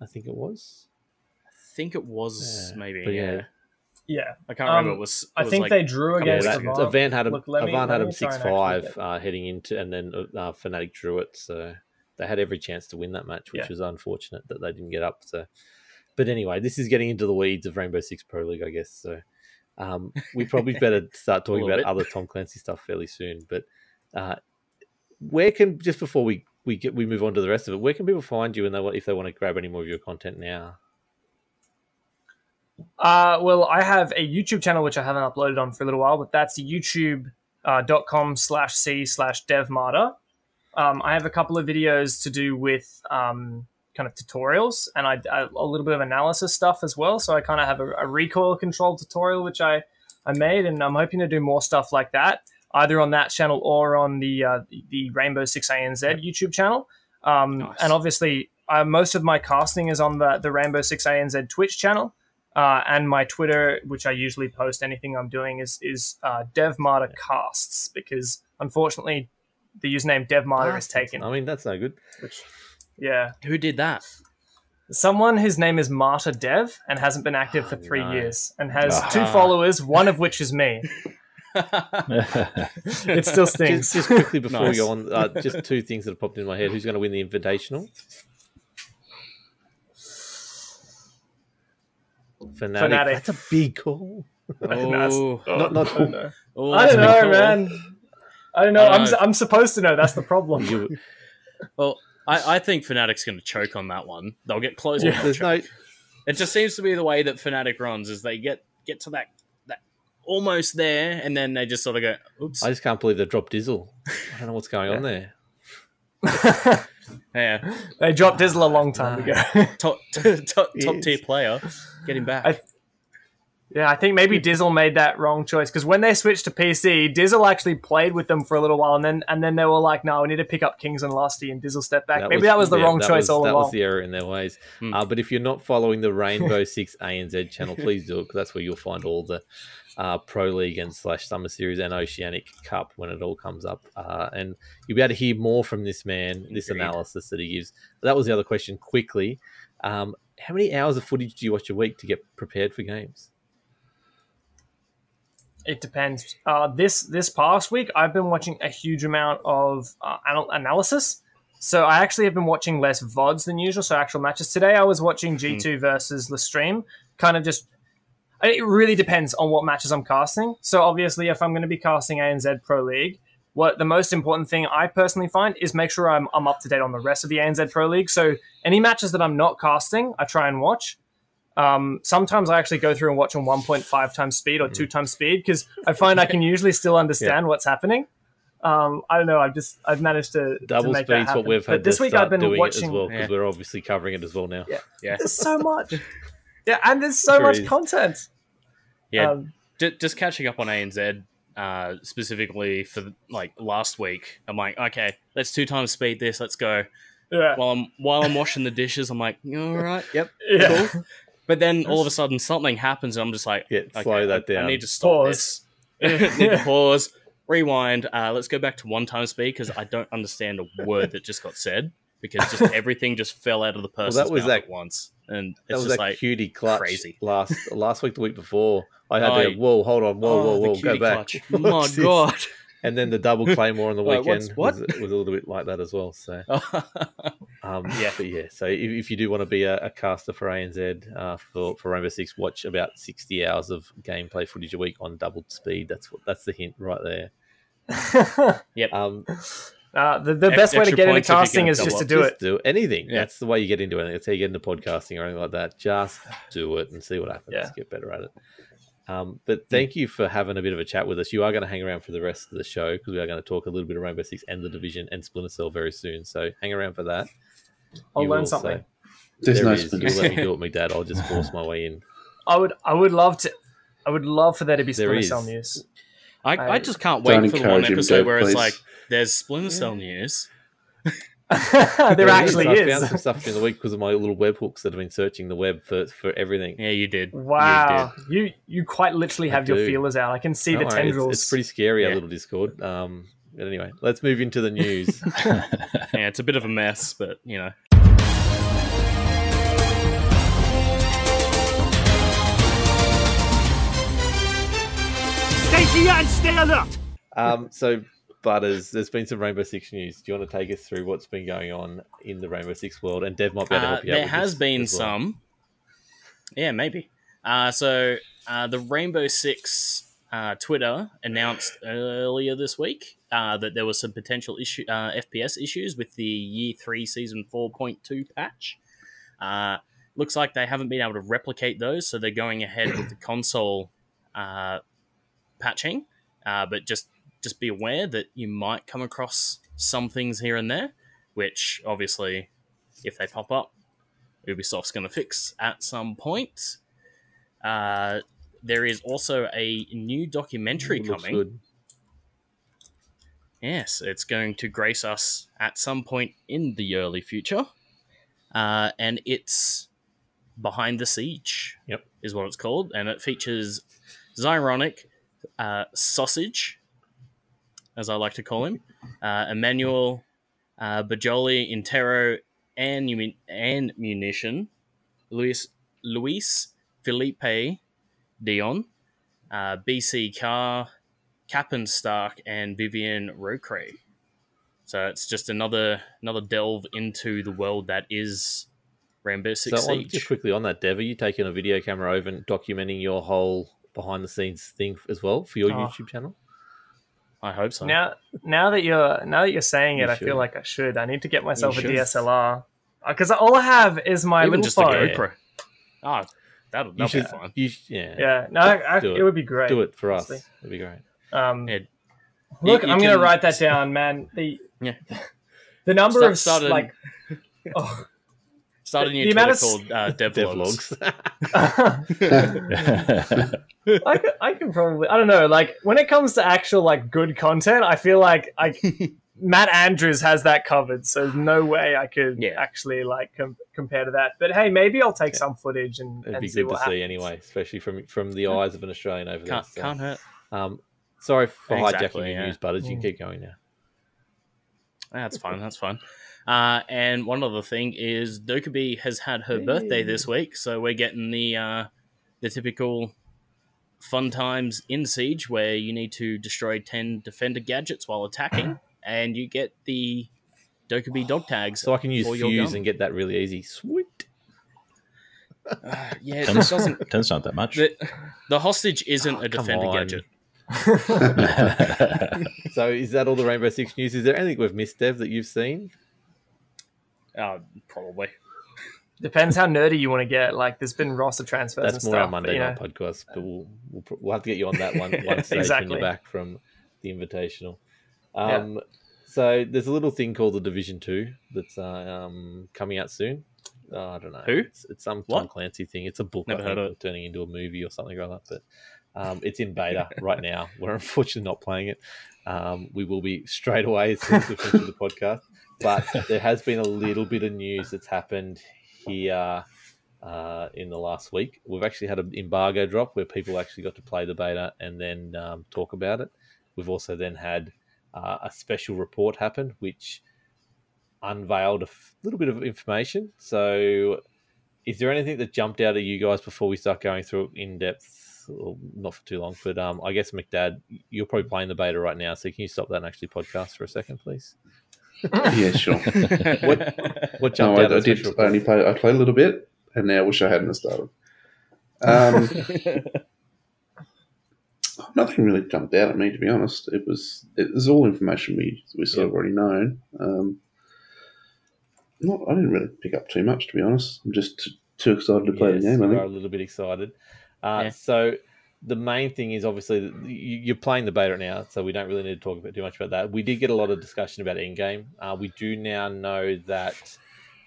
I think it was. I think it was Yeah, maybe. but Yeah. yeah. Yeah, I can't remember. Um, It was. It I was think like, they drew couple Yeah, against that, Avant. Avant had them. Look, me- Avant had me them six five uh, heading into, and then uh, Fnatic drew it. So they had every chance to win that match, which Yeah. was unfortunate that they didn't get up. So, but anyway, this is getting into the weeds of Rainbow Six Pro League, I guess. So um, we probably better start talking about bit. other Tom Clancy stuff fairly soon. But uh, where can just before we we get we move on to the rest of it, where can people find you and they if they want to grab any more of your content now? Uh, well, I have a YouTube channel which I haven't uploaded on for a little while, but that's youtube.com slash c slash devmartyr. um, I have a couple of videos to do with um, kind of tutorials and I, I a little bit of analysis stuff as well. So I kind of have a, a recoil control tutorial which I I made, and I'm hoping to do more stuff like that either on that channel or on the uh, the Rainbow Six ANZ YouTube channel. Um, Nice. And obviously, uh, most of my casting is on the the Rainbow Six ANZ Twitch channel. Uh, and my Twitter, which I usually post anything I'm doing, is is uh, DevMartyr Casts because unfortunately the username DevMartyr is taken. I mean, that's no good. Which, yeah, Who did that? someone whose name is Martyr Dev and hasn't been active for three no. years and has Ah. two followers, one of which is me. It still stings. Just, just quickly before Nice. we go on, uh, just two things that have popped in my head. Who's going to win the Invitational? Fnatic. Fnatic. That's a big call. Oh, Not, not I don't know, oh, I don't know man. I don't know. I I'm. I'm supposed to know. That's the problem. you, Well, I, I think Fnatic's going to choke on that one. They'll get close. Yeah. there's choke. no. It just seems to be the way that Fnatic runs is they get get to that that almost there, and then they just sort of go, "Oops." I just can't believe they dropped Dizzle. I don't know what's going on there. yeah, they dropped Dizzle a long time ago. top top, top Yes. tier player, get him back. I- yeah, I think maybe Dizzle made that wrong choice because when they switched to PC, Dizzle actually played with them for a little while, and then and then they were like, "No, we need to pick up Kings and Lusty," and Dizzle stepped back. maybe that was the yeah, wrong choice was- all that along. was the error in their ways. Hmm. Uh, but if you're not following the Rainbow Six ANZ channel, please do it because that's where you'll find all the uh, Pro League and slash Summer Series and Oceanic Cup when it all comes up. Uh, and you'll be able to hear more from this man, this Agreed. analysis that he gives. That was the other question. Quickly, um, how many hours of footage do you watch a week to get prepared for games? It depends. Uh, this this past week, I've been watching a huge amount of uh, anal- analysis. So I actually have been watching less vods than usual. So actual matches today, I was watching G two versus the stream. Kind of just. It really depends on what matches I'm casting. So obviously, if I'm going to be casting ANZ Pro League, what the most important thing I personally find is make sure I'm, I'm up to date on the rest of the ANZ Pro League. So any matches that I'm not casting, I try and watch. Um, sometimes I actually go through and watch on 1.5 times speed or two times speed because I find I can usually still understand what's happening. Um, I don't know. I've just I've managed to to Double make speed's happen. what we've had But this week I've been doing watching. it as well because Yeah. we're obviously covering it as well now. Yeah. yeah, There's so much. Yeah, and there's so There much is. content. yeah. Um, Ju- just catching up on ANZ uh, specifically for like last week. I'm like, okay, let's two times speed this. Let's go. yeah. While I'm while I'm washing the dishes, I'm like, all right, yep, yeah. cool. But then all of a sudden something happens, and I'm just like, Yeah, okay, slow that I, I need to stop Pause. this. need to pause, rewind. Uh, let's go back to one time speed because I don't understand a word that just got said because just everything just fell out of the person's that was mouth that- at once, and That was just that like cutie clutch crazy. last last week, the week before. I had Oh, to go, whoa, hold on, whoa, oh, whoa, whoa, go back. clutch. My What's this? God. And then the double claymore on the Wait, weekend what's- what? Was, was a little bit like that as well. So, um, yeah, but yeah. So if, if you do want to be a, a caster for ANZ uh, for for Rainbow Six, watch about sixty hours of gameplay footage a week on doubled speed. That's what that's the hint right there. Um, Uh, the the best way to get into points if you casting is just double to do just it. do anything. Yeah. That's the way you get into it. That's how you get into podcasting or anything like that. Just do it and see what happens. Yeah. Get better at it. Um, but thank you for having a bit of a chat with us. You are going to hang around for the rest of the show because we are going to talk a little bit of Rainbow Six and the Division and Splinter Cell very soon. So hang around for that. I'll You learn will, something. so There's there no is. You splinters. let me do it, my dad. I'll just force my way in. I would I would love to. I would love for there to be There Splinter is. Cell news. I, I- I just can't wait for the one encourage him, episode Dave, where it's like, there's Splinter Cell news. there There actually I is. found some stuff during the week because of my little webhooks that have been searching the web for, for everything. Yeah, you did. You Wow, you you quite literally I have your do. feelers out. I can see Don't the worry, tendrils. It's, pretty scary, our Yeah. little Discord. Um, but anyway, let's move into the news. Yeah, it's a bit of a mess, but you know. Stay here and stay alert. Um, so, Butters, there's been some Rainbow Six news. Do you want to take us through what's been going on in the Rainbow Six world? And Dev might be able to Uh, help you out. there has been well. some. Yeah, maybe. Uh, so uh, the Rainbow Six uh, Twitter announced earlier this week uh, that there was some potential issue uh, FPS issues with the Year Three Season Four Point Two patch. Uh, looks like they haven't been able to replicate those, so they're going ahead with the console uh, patching. Uh, but just just be aware that you might come across some things here and there, which obviously, if they pop up, Ubisoft's going to fix at some point. Uh, there is also a new documentary coming. good. Yes, it's going to grace us at some point in the early future. Uh, and it's Behind the Siege. Yep. Is what it's called. And it features Zyronic, uh, Sausage, as I like to call him, uh, Emmanuel, uh, Bajoli, Intero, and, and Munition, Luis, Luis Felipe Dion, uh, BC Carr, Captain Stark and Vivian Rocre. So it's just another another delve into the world that is Rainbow Six So on, Siege. just quickly on that, Dev, are you taking a video camera over and documenting your whole behind the scenes thing as well for your Oh. YouTube channel? I hope so. Now, now that you're now that you're saying it, You I feel like I should. I need to get myself a. DSLR because all I have is my Even little just a phone. GoPro. Ah, that'll, that'll should, be fun. you sh- yeah, Yeah, no, I, I, it. it. would be great. do it for us. honestly. It'd be great. Um, Yeah. look, You- you I'm gonna write that down, man. The Yeah. the number Start- of start an- like. oh. Start a new the Twitter of called uh, Devlogs. Devlogs. I could, I can probably I don't know like when it comes to actual like good content I feel like I Matt Andrews has that covered so there's no way I could Yeah. actually like com- compare to that but hey maybe I'll take Yeah. some footage and, It'd and be see good to what see anyway, especially from from the eyes of an Australian over Can't, there. so, can't hurt. Um, sorry for Exactly, hijacking your yeah. news, Butters. You Mm. can keep going now. That's fine. That's fine. Uh, and one other thing is Dokkaebi has had her birthday this week, so we're getting the uh, the typical fun times in Siege where you need to destroy ten defender gadgets while attacking, and you get the Dokkaebi dog tags. So I can use Fuze and get that really easy. Sweet. Uh, yeah, it Ten's, doesn't. ten's not that much. The, the hostage isn't Oh, a defender on. gadget. So is that all the Rainbow Six news? Is there anything we've missed, Dev, that you've seen? Uh, probably. depends how nerdy you want to get like there's been roster transfers That's and more our stuff, but, Monday you know, night podcast, but we'll, we'll we'll have to get you on that one one stage when Exactly. you're back from the Invitational. Um, So there's a little thing called the Division Two that's uh, um, coming out soon. Uh, I don't know Who? It's, it's some Tom What? Clancy thing. It's a book. Never I heard think, of it. Turning into a movie or something like that. But um, it's in beta right now. We're unfortunately not playing it. Um, we will be straight away as soon as we finish the podcast. But there has been a little bit of news that's happened here uh, in the last week. We've actually had an embargo drop where people actually got to play the beta and then um, talk about it. We've also then had uh, a special report happen, which unveiled a f- little bit of information. So, is there anything that jumped out at you guys before we start going through it in depth? Or not for too long, but um, I guess McDad, you're probably playing the beta right now. So, can you stop that and actually podcast for a second, please? Yeah, sure. What No, jumped I, out? I as did special only play. I played a little bit, and now I wish I hadn't started. Um, nothing really jumped out at me, to be honest. It was it was all information we we sort of already known. Um, not, I didn't really pick up too much, to be honest. I'm just t- too excited to play yes, the game. I you think. are a little bit excited. Uh, Yeah. So the main thing is obviously you're playing the beta now, so we don't really need to talk about too much about that. We did get a lot of discussion about endgame. Uh, we do now know that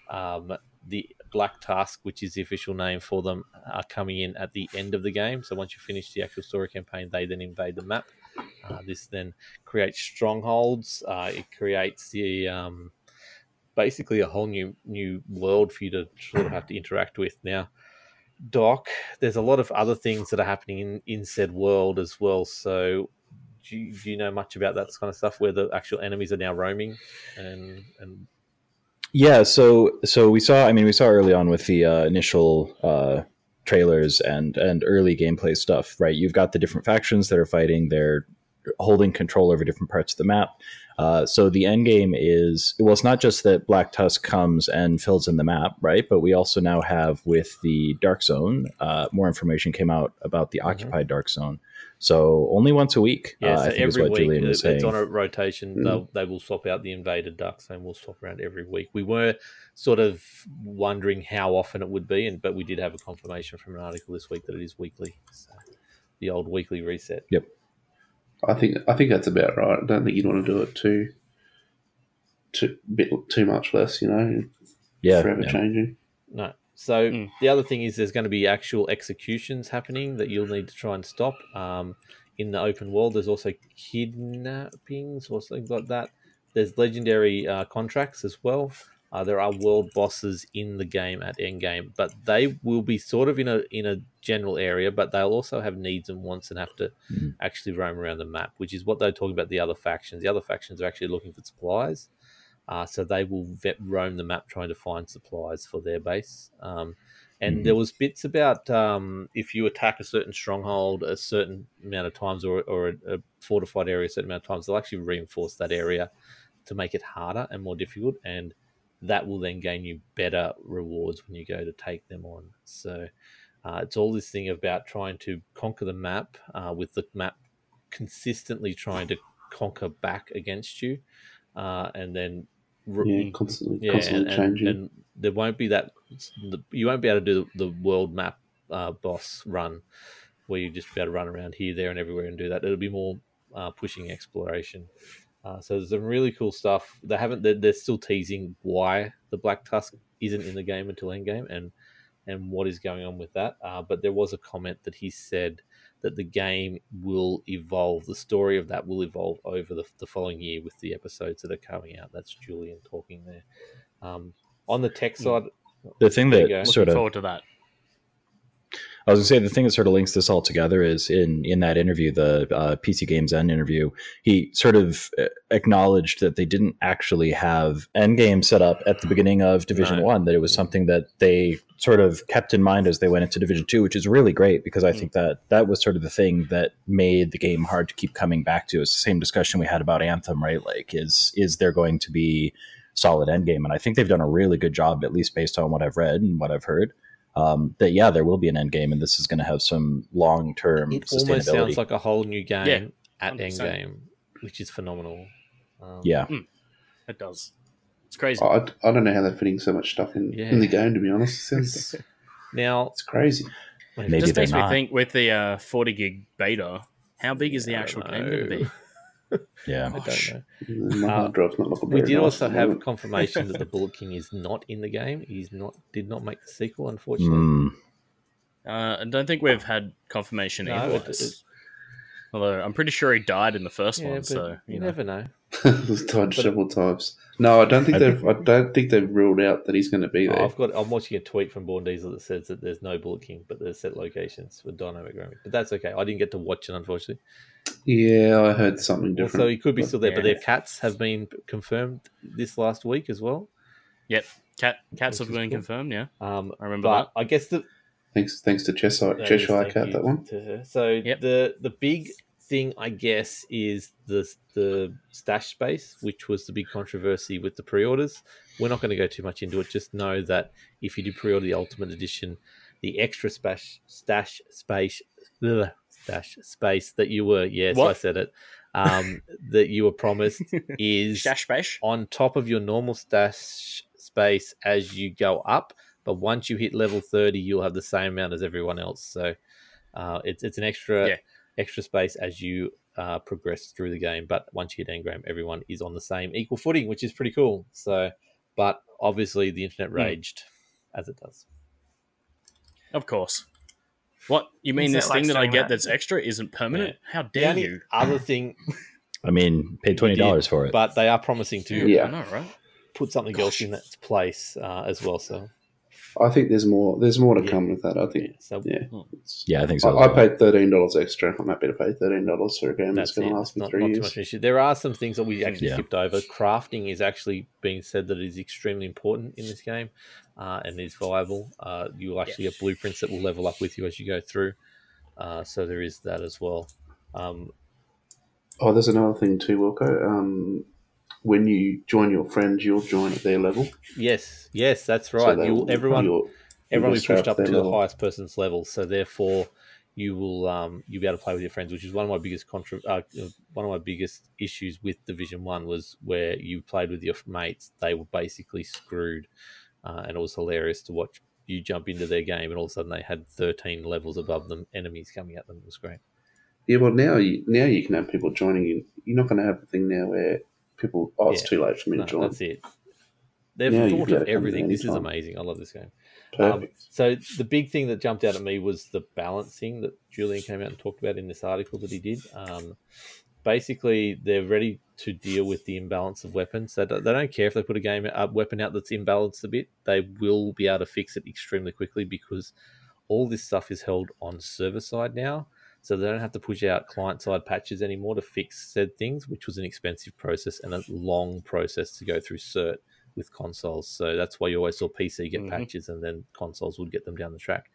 um, the Black Tusk, which is the official name for them, are coming in at the end of the game. So once you finish the actual story campaign, they then invade the map. Uh, this then creates strongholds. Uh, it creates the um, basically a whole new new world for you to sort of have to interact with. Now, Doc, there's a lot of other things that are happening in, in said world as well. So, do you, do you know much about that kind of stuff where the actual enemies are now roaming and and Yeah, so so we saw. I mean, we saw early on with the uh, initial uh, trailers and and early gameplay stuff. Right, you've got the different factions that are fighting. They're holding control over different parts of the map. Uh, so the end game is well, it's not just that Black Tusk comes and fills in the map, right? But we also now have with the Dark Zone. Uh, more information came out about the occupied Dark Zone. So only once a week. yeah, uh, so I think is every what week Julian was saying. it's on a rotation. Mm. They'll, they will swap out the invaded ducks and we'll swap around every week. We were sort of wondering how often it would be, and but we did have a confirmation from an article this week that it is weekly. So the old weekly reset. I think I think that's about right. I don't think you'd want to do it too too bit too much less. You know, Yeah, forever yeah. changing. No. So Mm. the other thing is there's going to be actual executions happening that you'll need to try and stop. Um, in the open world, there's also kidnappings or something like that. There's legendary uh, contracts as well. Uh, there are world bosses in the game at endgame, but they will be sort of in a in a general area, but they'll also have needs and wants and have to Mhm. actually roam around the map, which is what they're talking about. The other factions, the other factions are actually looking for supplies, uh, so they will vet, roam the map trying to find supplies for their base. Um, and Mhm. there was bits about um, if you attack a certain stronghold a certain amount of times or, or a, a fortified area a certain amount of times, they'll actually reinforce that area to make it harder and more difficult, and that will then gain you better rewards when you go to take them on. So uh, it's all this thing about trying to conquer the map uh, with the map consistently trying to conquer back against you, uh, and then re- Yeah, constantly, yeah, constantly and, changing. and there won't be that. You won't be able to do the world map uh, boss run where you just be able to run around here, there, and everywhere and do that. It'll be more uh, pushing exploration. Uh, so there's some really cool stuff. They haven't. They're, they're still teasing why the Black Tusk isn't in the game until endgame and and what is going on with that. Uh, but there was a comment that he said that the game will evolve. The story of that will evolve over the, the following year with the episodes that are coming out. That's Julian talking there. Um, on the tech side, The thing that go. Looking sort of forward to that. I was gonna say the thing that sort of links this all together is in in that interview, the uh, PCGamesN interview, he sort of uh, acknowledged that they didn't actually have Endgame set up at the beginning of Division. One. That it was something that they sort of kept in mind as they went into Division Two, which is really great because I Mm. think that that was sort of the thing that made the game hard to keep coming back to. It's the same discussion we had about Anthem, right? Like, is is there going to be solid Endgame? And I think they've done a really good job, at least based on what I've read and what I've heard um, that yeah, there will be an end game, and this is going to have some long term it almost sustainability. sounds like a whole new game Yeah, at 100%. endgame, which is phenomenal. Um, yeah, It does. It's crazy. I, I don't know how they're fitting so much stuff in, Yeah. in the game. To be honest, it sounds Now, it's crazy. Maybe just they're makes me not. think with the uh, 40 gig beta, how big is the I actual don't game going to be? Know. yeah. I don't know. My Uh, hard drive's not looking We did nice also have moment. confirmation that the Bullet King is not in the game. He's not did not make the sequel, unfortunately. Mm, Uh, I don't think we've had confirmation No, either. It- it- Although I'm pretty sure he died in the first Yeah, one, so you, you know. never know. It's died several times. No, I don't think they've. I don't think they've ruled out that he's going to be there. I've got. I'm watching a tweet from Born Diesel that says that there's no Bullet King, but there's set locations for dynamic roaming. But that's okay. I didn't get to watch it, unfortunately. yeah, I heard something different. So he could be but- still there, but their cats have been confirmed this last week as well. Yep, cat cats Which have been cool. confirmed. Yeah, Um, I remember but that. I guess the Thanks, thanks to Cheshire, That is, Cheshire thank Cat. That one. to her. So Yep. the the big thing, I guess, is the the stash space, which was the big controversy with the pre-orders. We're not going to go too much into it. Just know that if you do pre-order the Ultimate Edition, the extra stash stash space ugh, stash space that you were yes, I said it. Um, that you were promised is Shash bash. on top of your normal stash space as you go up. But once you hit level thirty, you'll have the same amount as everyone else. So uh, it's it's an extra Yeah. extra space as you uh, progress through the game. But once you hit engram, everyone is on the same equal footing, which is pretty cool. So, but obviously the internet raged as it does. Of course. What you mean? Internet This thing likes that I get that. that's extra isn't permanent? How dare only you? other thing, I mean, paid twenty dollars for it. but they are promising to Yeah. Know, right? put something else in its place uh, as well. So I think there's more. There's more to Yeah. come with that. I yeah, think. so Yeah. it's- yeah, I think so. I, I paid thirteen dollars extra. I'm happy to pay thirteen dollars for a game that's, That's going to last me not, three not too years. much issue. There are some things that we actually Yeah. skipped over. Crafting is actually being said that it is extremely important in this game uh, and is viable. Uh, you will actually get blueprints that will level up with you as you go through. Uh, so there is that as well. Um, Oh, there's another thing too, Wilco. Um, when you join your friends, you'll join at their level. yes, yes, that's right. they You'll, everyone, you'll- everyone will be pushed up to the highest person's level. So therefore, you will um, you'll be able to play with your friends, which is one of my biggest contra- uh, one of my biggest issues with Division One was where you played with your mates. They were basically screwed, uh, and it was hilarious to watch you jump into their game, and all of a sudden they had thirteen levels above them, enemies coming at them. It was great. Yeah, well now you now you can have people joining in. You're not going to have the thing now where people, oh, it's Yeah. too late for me No, to join. that's it. They've Yeah, thought of everything. This is amazing. I love this game. Um, Perfect. so the big thing that jumped out at me was the balancing that Julian came out and talked about in this article that he did. Um, basically, they're ready to deal with the imbalance of weapons. So they don't care if they put a game a weapon out that's imbalanced a bit. They will be able to fix it extremely quickly because all this stuff is held on server side now. So they don't have to push out client side patches anymore to fix said things, which was an expensive process and a long process to go through cert with consoles. So that's why you always saw PC get Mhm. patches and then consoles would get them down the track.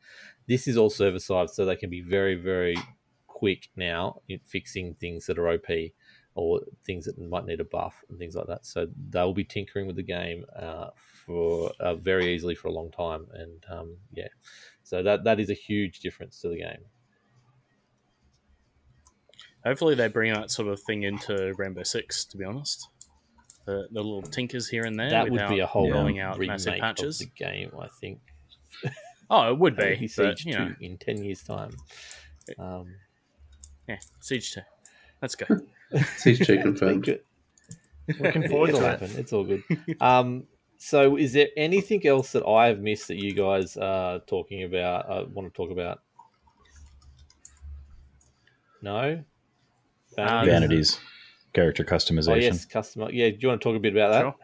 This is all server side, so they can be very, very quick now in fixing things that are OP or things that might need a buff and things like that. So they'll be tinkering with the game uh, for uh, very easily for a long time. And um, yeah, so that that is a huge difference to the game. Hopefully, they bring that sort of thing into Rainbow Six. To be honest, the, the little tinkers here and there. that would be a whole rolling out massive patches. of the game, I think. Oh, it would be, Siege but, you know, 2 in 10 years' time. Um, yeah, Siege Two. Let's go. Siege 2 confirmed. Looking forward to it. It's all good. Um, so, is there anything else that I have missed that you guys are talking about? Uh, want to talk about? No. Uh, Vanities, character customization. Oh yes, customer. Yeah, do you want to talk a bit about that? Sure.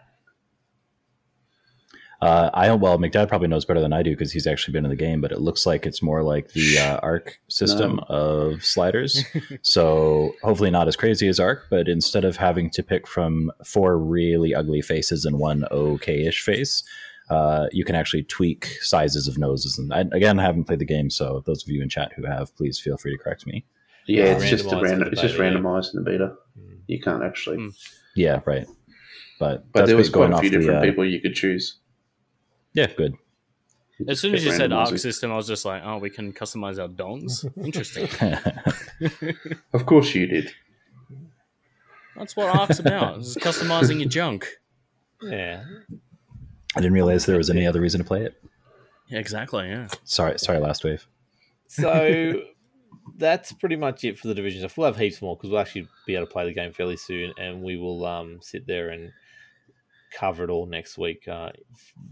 Uh, I well, McDad probably knows better than I do because he's actually been in the game, but it looks like it's more like the uh, ARK system of sliders. so hopefully not as crazy as ARK, but instead of having to pick from four really ugly faces and one okay-ish face, uh, you can actually tweak sizes of noses. And I, again, I haven't played the game, so those of you in chat who have, please feel free to correct me. Yeah, it's just a random. It's just randomised in the beta. Mm. You can't actually. Mm. Yeah, right. But But there was going quite a off few the, different uh, people you could choose. Yeah, good. As soon as you said ARK system, I was just like, oh, we can customize our dongs. Interesting. Of course you did. That's what ARK's about. is customizing your junk. Yeah. I didn't realize there was any other reason to play it. Yeah, exactly. Yeah. Sorry, sorry, last wave. So that's pretty much it for the division. We'll have heaps more because we'll actually be able to play the game fairly soon, and we will um, sit there and cover it all next week uh,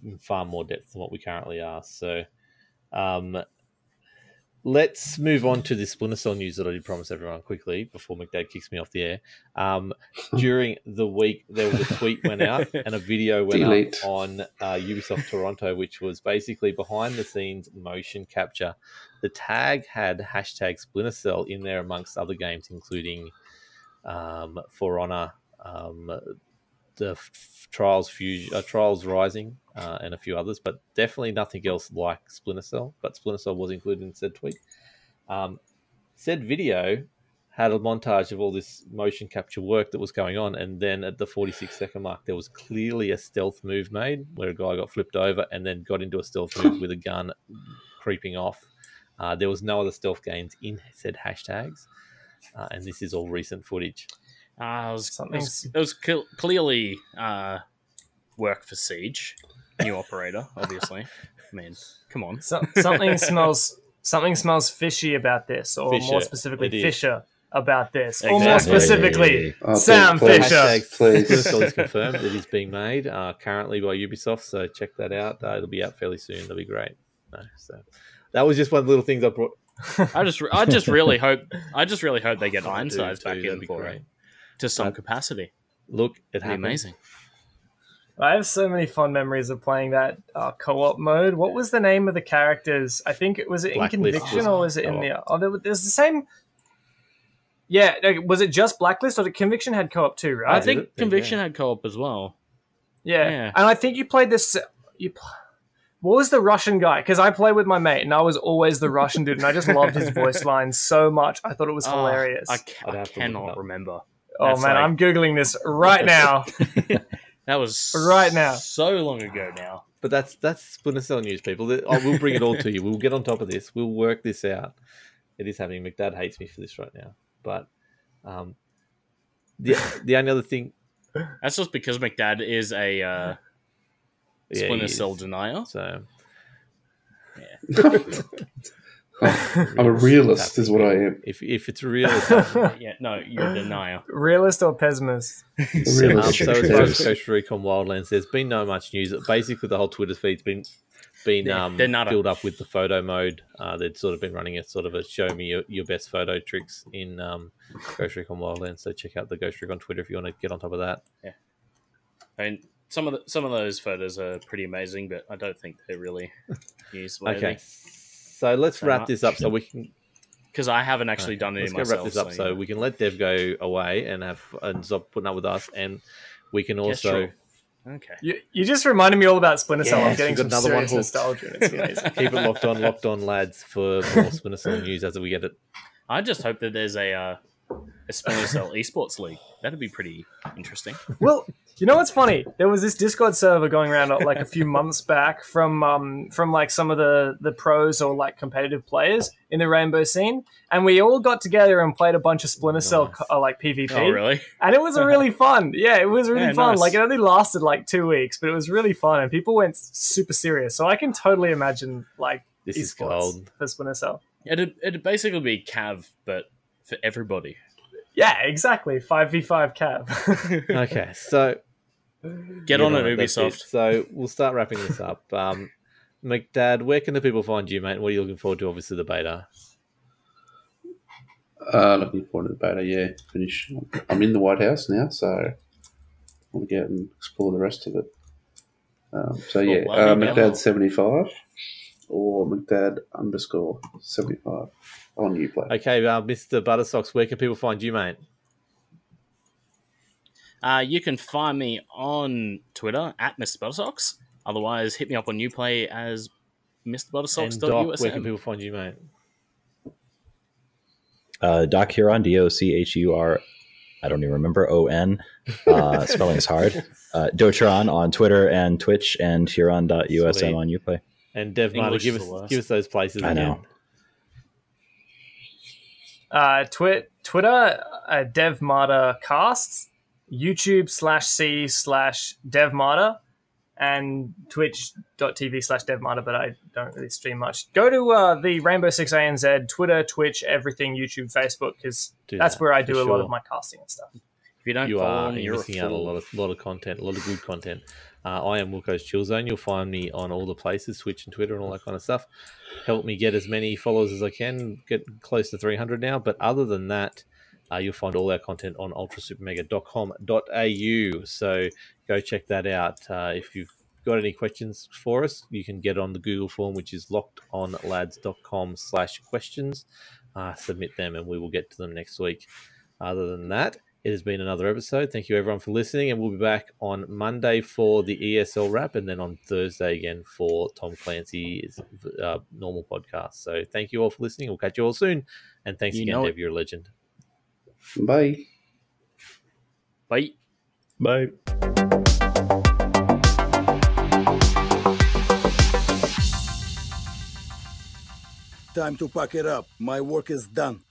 in far more depth than what we currently are. So um, let's move on to the Splinter Cell news that I did promise everyone quickly before McDad kicks me off the air. Um, during the week, there was a tweet went out and a video went Delete. up on uh, Ubisoft Toronto, which was basically behind the scenes motion capture. The tag had hashtag Splinter Cell in there amongst other games, including um, For Honor, um, the Trials Fusion, uh, Trials Rising, uh, and a few others, but definitely nothing else like Splinter Cell. But Splinter Cell was included in said tweet. Um, said video had a montage of all this motion capture work that was going on, and then at the 46 second mark, there was clearly a stealth move made where a guy got flipped over and then got into a stealth move with a gun creeping off. Uh, there was no other stealth gains in said hashtags, uh, and this is all recent footage. Uh, it was, it was, it was cl- clearly uh, work for Siege, new operator, obviously. I mean, come on. So, something smells something smells fishy about this, or Fisher, more specifically. Fisher about this, or more Exactly. specifically, Oh, Sam please, Fisher. Hashtag Please. Splinter Cell is confirmed. It is being made uh, currently by Ubisoft, so check that out. Uh, it'll be out fairly soon. That'll be great. No, so that was just one of the little things I brought. I just, I just really hope, I just really hope they get I do Ironsides too, back that'd in be for great. it to some Uh, capacity. Look, it It'd be happened. amazing. I have so many fond memories of playing that uh, co-op mode. What was the name of the characters? I think it was it in Conviction was or was it in co-op. the? Oh, there, was- there's the same. Yeah, no, was it just Blacklist or did Conviction had co-op too? Right? I did think Conviction yeah. had co-op as well. Yeah. Yeah. And I think you played this. You, pl- what was the Russian guy? Because I played with my mate, and I was always the Russian dude, and I just loved his voice line so much. I thought it was Oh, hilarious. I, ca- I'd I have to look it cannot remember. Oh that's man, like- I'm googling this right now. That was Right now. so long ago now. But that's that's Splinter Cell news, people. Th- I will bring it all to you. We'll get on top of this. We'll work this out. It is happening. McDad hates me for this right now, but um, the the only other thing, That's just because McDad is a uh, yeah, Splinter Cell denier. So I'm a realist, is what I am. If if it's real, it's. Yeah, no, you're a denier. Realist or pessimist? A Um, realist. so as far as Ghost Recon Wildlands, there's been no much news. Basically, the whole Twitter feed's been been They're- um, they're nada. filled up with the photo mode. Uh, they'd sort of been running a sort of a show me your, your best photo tricks in um, Ghost Recon Wildlands. So check out the Ghost Recon Twitter if you want to get on top of that. I mean, some of the, some of those photos are pretty amazing, but I don't think they're really newsworthy. Okay, so let's So wrap much. this up so we can because I haven't actually done it. let's any go myself. wrap this up so, yeah. we can let Dev go away and have and stop putting up with us, and we can also. Okay. You, you just reminded me all about Splinter Cell. I'm getting some another one serious hooked. nostalgia. and It's amazing. Keep it locked on, locked on, lads, for more Splinter Cell news as we get it. I just hope that there's a uh, a Splinter Cell esports league. That'd be pretty interesting. Well, you know what's funny? There was this Discord server going around uh, like a few months back from um, from like some of the the pros or like competitive players in the Rainbow scene, and we all got together and played a bunch of Splinter Cell Nice. uh, like PvP. Oh, really? And it was really fun. Yeah, it was really Yeah, fun. nice. Like it only lasted like two weeks, but it was really fun, and people went super serious. So I can totally imagine like This is esports gold. for Splinter Cell. It'd it'd basically be Cav, but for everybody. Yeah, exactly. Five v five Cav. Okay, so Get Yeah, on it, right, that's Ubisoft. So we'll start wrapping this up. Um, McDad, where can the people find you, mate? What are you looking forward to? Obviously, the beta. Uh, looking forward to the beta, yeah. Finish. I'm in the White House now, so I want to get out and explore the rest of it. Um, so, yeah, well, uh. McDad75 or McDad underscore 75 on Uplay. Okay, uh, Mr. Buttersocks, where can people find you, mate? Uh, you can find me on Twitter at Mr. Buttersocks. Otherwise, hit me up on Uplay as Mr. And Doc, where can people find you, mate? Uh, Doc Huron, D O C H U R. I don't even remember O N. Uh, spelling is hard. Uh, DocHuron on Twitter and Twitch and Huron.usm Sweet. on Uplay. And Dev Martyr, English give us give us those places. I again. know. Uh, twit Twitter, uh, DevMartyr casts, YouTube slash C slash DevMartyr, and twitch.tv slash DevMartyr, but I don't really stream much. Go to uh, the Rainbow Six ANZ, Twitter, Twitch, everything, YouTube, Facebook, because that's that, where I do a lot of my casting and stuff. If you don't You follow are them, you're you're missing a out a lot of lot of content, a lot of good content. Uh, I am Wilco's Chill Zone. You'll find me on all the places, Twitch and Twitter and all that kind of stuff. Help me get as many followers as I can, get close to 300 now. But other than that, uh, you'll find all our content on ultrasupermega.com.au. So go check that out. Uh, if you've got any questions for us, you can get on the Google form, which is lockedonlads.com slash questions. Uh, submit them and we will get to them next week. Other than that, it has been another episode. Thank you everyone for listening, and we'll be back on Monday for the ESL wrap, and then on Thursday again for Tom Clancy's uh, normal podcast. So thank you all for listening. We'll catch you all soon, and thanks You again, know it. Dev. You're a legend. Bye. Bye. Bye. Time to pack it up. My work is done.